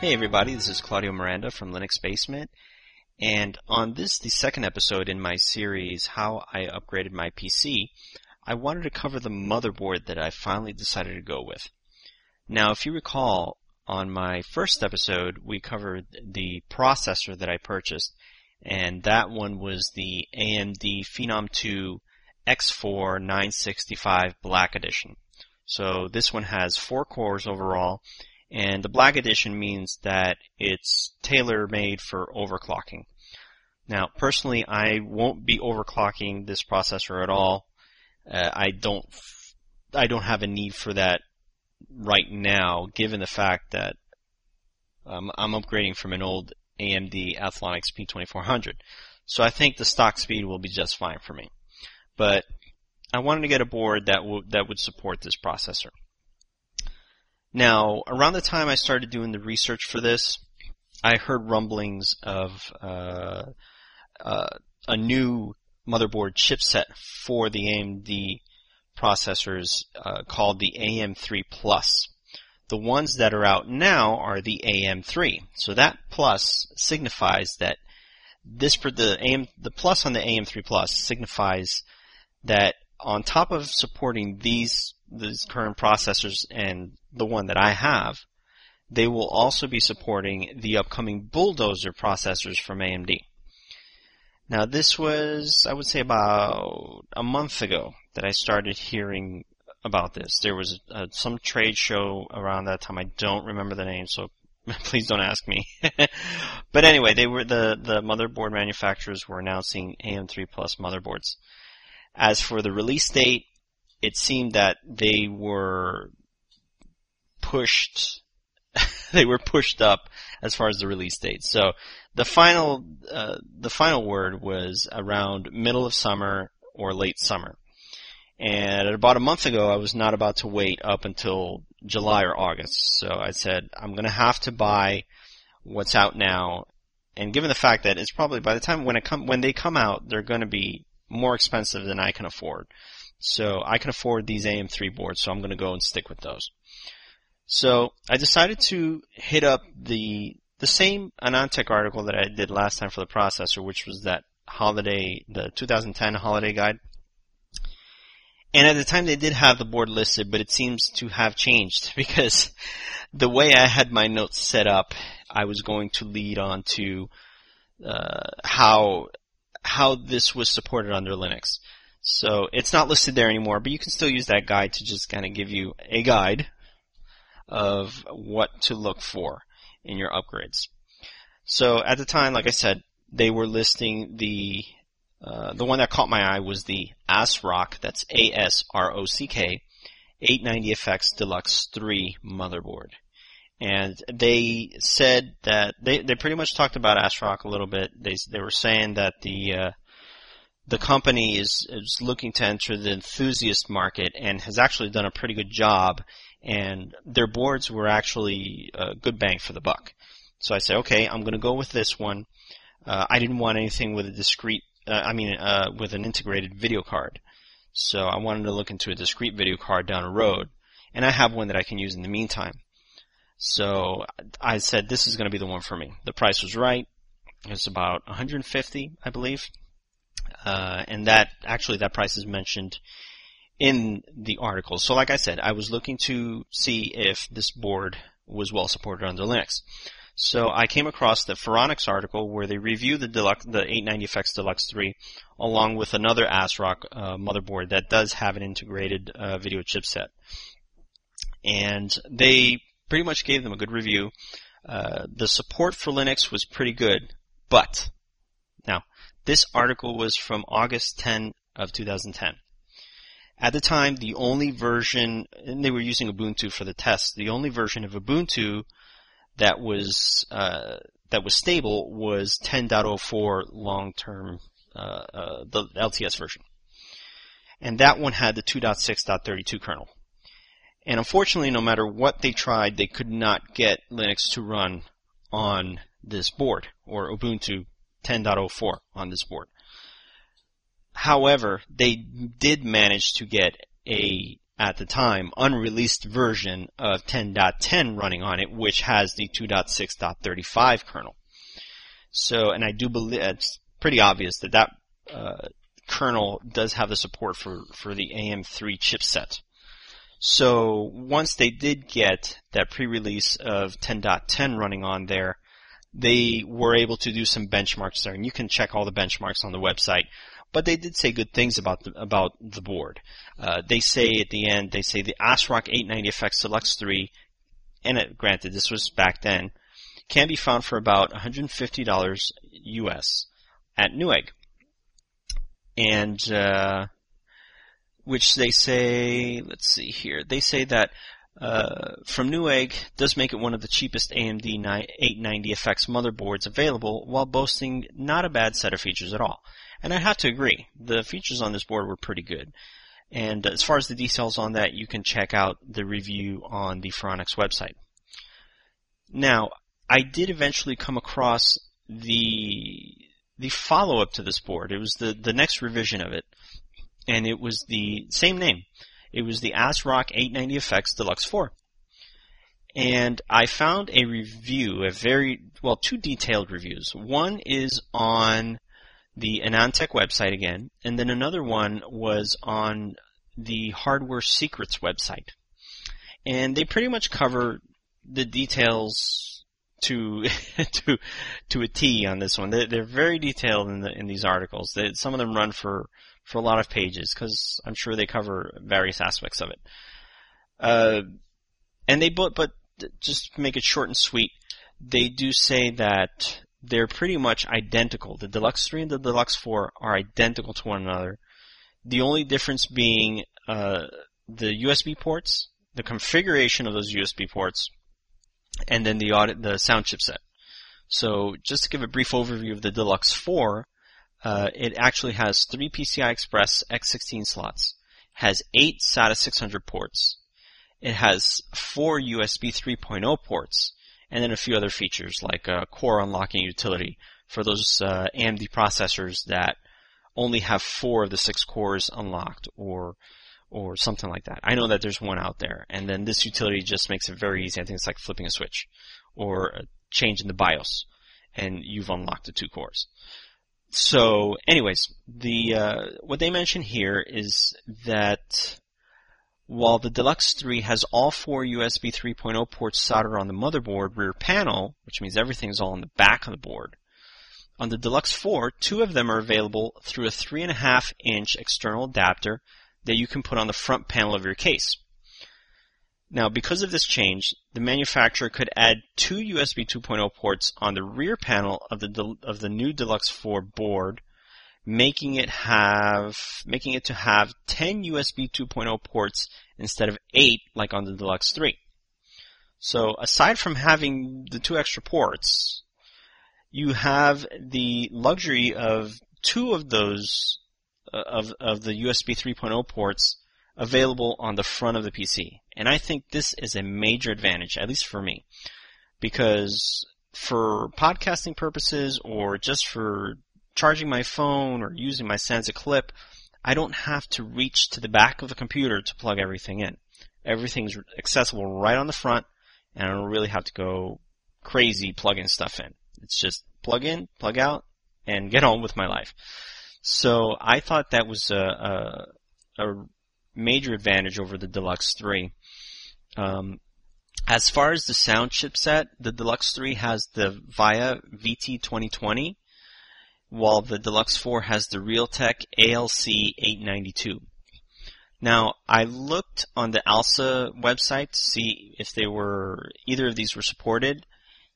Hey everybody, this is Claudio Miranda from Linux Basement, and on this, the second episode in my series, How I Upgraded My PC, I wanted to cover the motherboard that I finally decided to go with. Now, if you recall, on my first episode, we covered the processor that I purchased, and that one was the AMD Phenom 2 X4 965 Black Edition. So this one has four cores overall, and the black edition means that it's tailor made for overclocking. Now, personally, I won't be overclocking this processor at all. Uh, I don't, I don't have a need for that right now, given the fact that um, I'm upgrading from an old AMD Athlon XP 2400. So I think the stock speed will be just fine for me. But I wanted to get a board that would that would support this processor. Now, around the time I started doing the research for this, I heard rumblings of uh, uh, a new motherboard chipset for the AMD processors uh, called the AM3 Plus. The ones that are out now are the AM3. So that plus signifies that this the AM the plus on the AM3 Plus signifies that on top of supporting these these current processors and the one that I have, they will also be supporting the upcoming Bulldozer processors from AMD. Now this was, I would say about a month ago that I started hearing about this. There was uh, some trade show around that time. I don't remember the name, so please don't ask me. but anyway, they were the the motherboard manufacturers were announcing AM3 Plus motherboards. As for the release date, it seemed that they were pushed they were pushed up as far as the release date. So the final uh, the final word was around middle of summer or late summer. And about a month ago, I was not about to wait up until July or August. So I said, I'm going to have to buy what's out now. And given the fact that it's probably by the time when it come when they come out, they're going to be more expensive than I can afford. So I can afford these AM3 boards, so I'm going to go and stick with those. So I decided to hit up the the same AnandTech article that I did last time for the processor, which was that holiday, the 2010 holiday guide. And at the time they did have the board listed, but it seems to have changed because the way I had my notes set up, I was going to lead on to uh, how how this was supported under Linux. So it's not listed there anymore, but you can still use that guide to just kind of give you a guide of what to look for in your upgrades. So at the time, like I said, they were listing the uh, the one that caught my eye was the ASRock. That's A S R O C K 890FX Deluxe 3 motherboard. And they said that they, they pretty much talked about ASRock a little bit. They they were saying that the uh, the company is is looking to enter the enthusiast market and has actually done a pretty good job. And their boards were actually a good bang for the buck. So I said, okay, I'm going to go with this one. Uh, I didn't want anything with a discrete, uh, I mean, uh, with an integrated video card. So I wanted to look into a discrete video card down the road, and I have one that I can use in the meantime. So I said this is going to be the one for me. The price was right. It was about 150, I believe, uh, and that actually that price is mentioned in the article. So like I said, I was looking to see if this board was well supported under Linux. So I came across the Phoronix article where they review the deluxe, the 890FX Deluxe 3 along with another ASRock uh, motherboard that does have an integrated uh, video chipset. And they pretty much gave them a good review. Uh, the support for Linux was pretty good, but now this article was from August 10 of 2010. At the time, the only version, and they were using Ubuntu for the test, the only version of Ubuntu that was uh, that was stable was 10.04 long-term, uh, uh, the LTS version, and that one had the 2.6.32 kernel. And unfortunately, no matter what they tried, they could not get Linux to run on this board, or Ubuntu 10.04 on this board. However, they did manage to get a at the time, unreleased version of 10.10 running on it, which has the 2.6.35 kernel. So, and I do believe it's pretty obvious that that uh, kernel does have the support for, for the AM3 chipset. So once they did get that pre-release of 10.10 running on there, they were able to do some benchmarks there, and you can check all the benchmarks on the website. But they did say good things about the about the board. Uh, they say at the end, they say the ASRock 890FX Deluxe 3, and it, granted this was back then, can be found for about $150 US at Newegg. And uh, which they say, let's see here, they say that uh, from Newegg does make it one of the cheapest AMD 890FX motherboards available while boasting not a bad set of features at all. And I have to agree, the features on this board were pretty good. And as far as the details on that, you can check out the review on the Phoronix website. Now, I did eventually come across the the follow up to this board. It was the, the next revision of it. And it was the same name. It was the ASRock 890FX Deluxe 4. And I found a review, a very, well, two detailed reviews. One is on the AnandTech website again, and then another one was on the Hardware Secrets website. And they pretty much cover the details to to to a T on this one. They're, they're very detailed in the in these articles. They, some of them run for for a lot of pages because I'm sure they cover various aspects of it. Uh, and they but but just to make it short and sweet, they do say that they're pretty much identical. The Deluxe 3 and the Deluxe 4 are identical to one another. The only difference being uh, the USB ports, the configuration of those USB ports, and then the audit, the sound chipset. So just to give a brief overview of the Deluxe 4, uh, it actually has three PCI Express X16 slots, has eight SATA 600 ports, it has four USB 3.0 ports, and then a few other features like a core unlocking utility for those uh, AMD processors that only have four of the six cores unlocked, or or something like that. I know that there's one out there, and then this utility just makes it very easy. I think it's like flipping a switch, or in the BIOS, and you've unlocked the two cores. So, anyways, the uh, what they mention here is that while the Deluxe 3 has all four USB 3.0 ports soldered on the motherboard rear panel, which means everything is all on the back of the board, on the Deluxe 4, two of them are available through a 3.5 inch external adapter that you can put on the front panel of your case. Now, because of this change, the manufacturer could add two USB 2.0 ports on the rear panel of the of the new Deluxe 4 board, making it have making it to have 10 USB 2.0 ports instead of 8 like on the Deluxe 3. So, aside from having the two extra ports, you have the luxury of two of those uh, of of the USB 3.0 ports available on the front of the PC. And I think this is a major advantage, at least for me, because for podcasting purposes or just for charging my phone or using my Sansa clip, I don't have to reach to the back of the computer to plug everything in. Everything's accessible right on the front, and I don't really have to go crazy plugging stuff in. It's just plug in, plug out, and get on with my life. So I thought that was a, a, a major advantage over the Deluxe 3. Um, as far as the sound chipset, the Deluxe 3 has the VIA VT2020, while the Deluxe 4 has the Realtek ALC892. Now, I looked on the ALSA website to see if they were either of these were supported,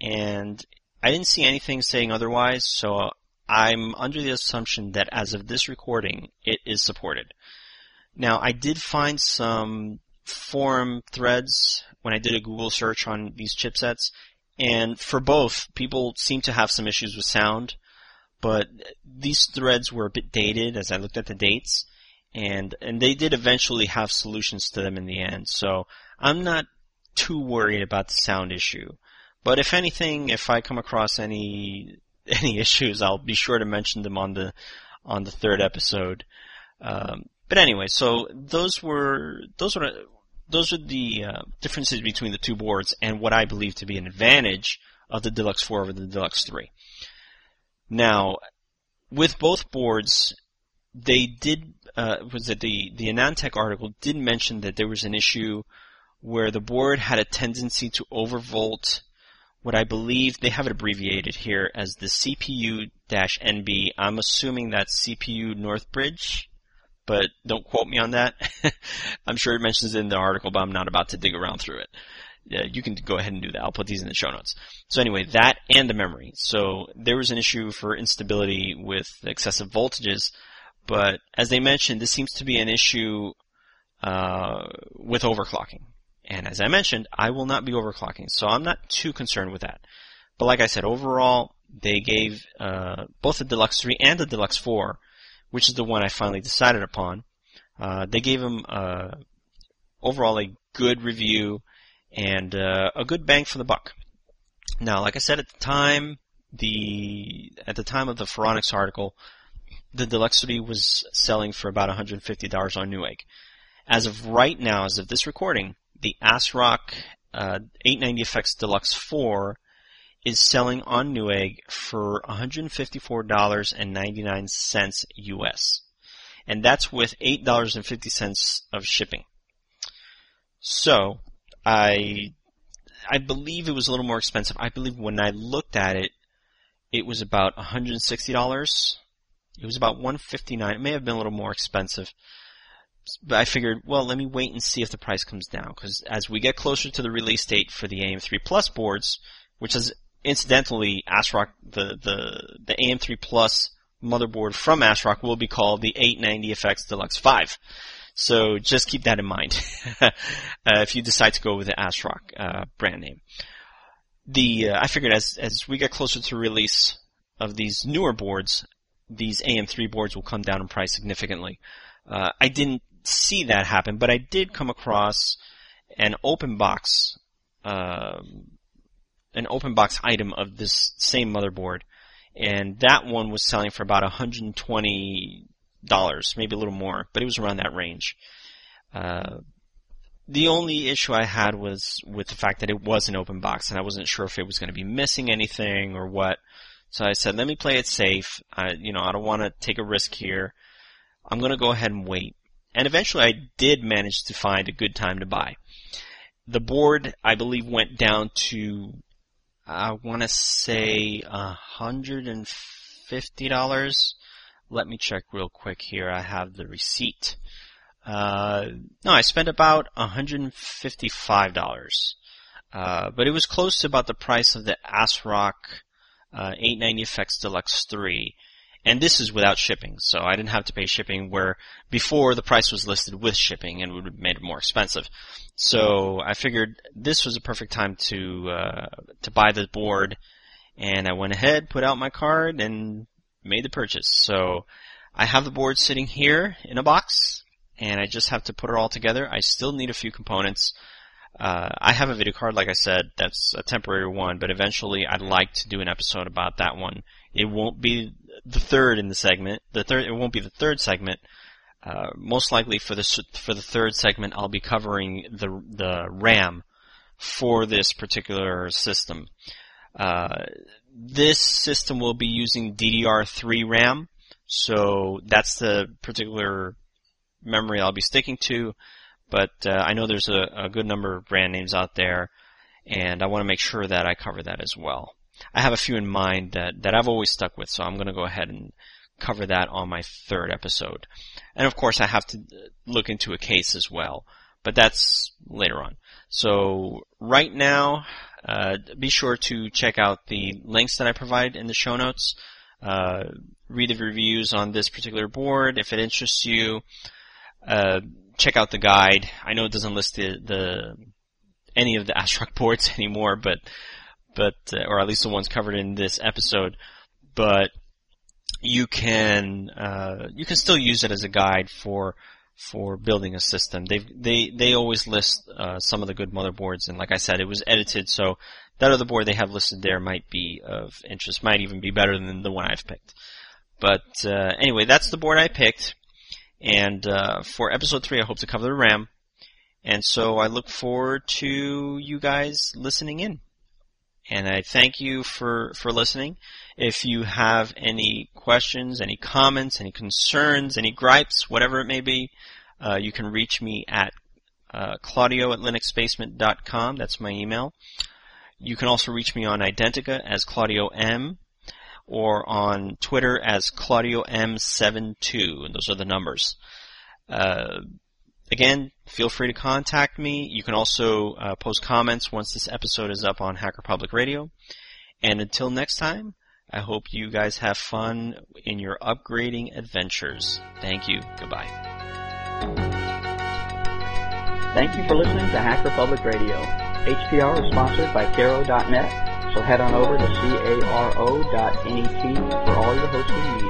and I didn't see anything saying otherwise. So I'm under the assumption that as of this recording, it is supported. Now, I did find some forum threads when I did a Google search on these chipsets, and for both, people seem to have some issues with sound, but these threads were a bit dated as I looked at the dates, and and they did eventually have solutions to them in the end. So I'm not too worried about the sound issue. But if anything, if I come across any any issues, I'll be sure to mention them on the on the third episode. Um, But anyway, so those were those were those are the uh, differences between the two boards and what I believe to be an advantage of the Deluxe 4 over the Deluxe 3. Now, with both boards, they did uh, was that the the AnandTech article did mention that there was an issue where the board had a tendency to overvolt what I believe they have it abbreviated here as the CPU-NB. I'm assuming that's CPU Northbridge, but don't quote me on that. I'm sure it mentions it in the article, but I'm not about to dig around through it. Yeah, you can go ahead and do that. I'll put these in the show notes. So anyway, that and the memory. So there was an issue for instability with excessive voltages, but as they mentioned, this seems to be an issue uh, with overclocking. And as I mentioned, I will not be overclocking, so I'm not too concerned with that. But like I said, overall, they gave uh, both the Deluxe 3 and the Deluxe 4, which is the one I finally decided upon. Uh, they gave them uh, overall a good review and uh, a good bang for the buck. Now, like I said at the time, the at the time of the Phoronix article, the Deluxe 3 was selling for about $150 on Newegg. As of right now, as of this recording, the ASRock uh, 890FX Deluxe 4 is selling on Newegg for $154.99 US. And that's with $8.50 of shipping. So, I I believe it was a little more expensive. I believe when I looked at it, it was about $160. It was about 159. It may have been a little more expensive but I figured, well, let me wait and see if the price comes down. Because as we get closer to the release date for the AM3 Plus boards, which is incidentally ASRock, the, the, the AM3 Plus motherboard from ASRock will be called the 890FX Deluxe 5. So just keep that in mind uh, if you decide to go with the ASRock uh, brand name. The uh, I figured as as we get closer to release of these newer boards, these AM3 boards will come down in price significantly. Uh, I didn't see that happen, but I did come across an open box, uh, an open box item of this same motherboard, and that one was selling for about 120 dollars, maybe a little more, but it was around that range. Uh, the only issue I had was with the fact that it was an open box, and I wasn't sure if it was going to be missing anything or what. So I said, let me play it safe. I, you know, I don't want to take a risk here. I'm going to go ahead and wait. And eventually I did manage to find a good time to buy. The board, I believe, went down to, I want to say, $150. Let me check real quick here. I have the receipt. Uh, no, I spent about $155. Uh, but it was close to about the price of the ASRock uh, 890FX Deluxe 3. And this is without shipping, so I didn't have to pay shipping where before the price was listed with shipping and would have made it more expensive. So I figured this was a perfect time to uh, to buy the board, and I went ahead, put out my card, and made the purchase. So I have the board sitting here in a box, and I just have to put it all together. I still need a few components. Uh, I have a video card, like I said, that's a temporary one, but eventually I'd like to do an episode about that one. It won't be the third in the segment. The third, it won't be the third segment. Uh, most likely for the for the third segment, I'll be covering the the RAM for this particular system. Uh, this system will be using DDR3 RAM, so that's the particular memory I'll be sticking to. But uh, I know there's a, a good number of brand names out there, and I want to make sure that I cover that as well. I have a few in mind that, that I've always stuck with, so I'm going to go ahead and cover that on my third episode. And of course, I have to look into a case as well, but that's later on. So right now, uh, be sure to check out the links that I provide in the show notes. Uh, read the reviews on this particular board if it interests you. Uh, check out the guide. I know it doesn't list the, the any of the ASRock boards anymore, but but uh, or at least the ones covered in this episode. But you can uh, you can still use it as a guide for for building a system. They they they always list uh, some of the good motherboards, and like I said, it was edited, so that other board they have listed there might be of interest, might even be better than the one I've picked. But uh, anyway, that's the board I picked, And uh, for episode three, I hope to cover the RAM. And so I look forward to you guys listening in. And I thank you for, for listening. If you have any questions, any comments, any concerns, any gripes, whatever it may be, uh, you can reach me at uh, claudio at linuxbasement.com. That's my email. You can also reach me on Identi.ca as Claudio M or on Twitter as Claudio M72, and those are the numbers. Uh, again, feel free to contact me. You can also uh, post comments once this episode is up on Hacker Public Radio. And until next time, I hope you guys have fun in your upgrading adventures. Thank you. Goodbye. Thank you for listening to Hacker Public Radio. HPR is sponsored by Caro.net, so head on over to caro.net for all your hosting needs.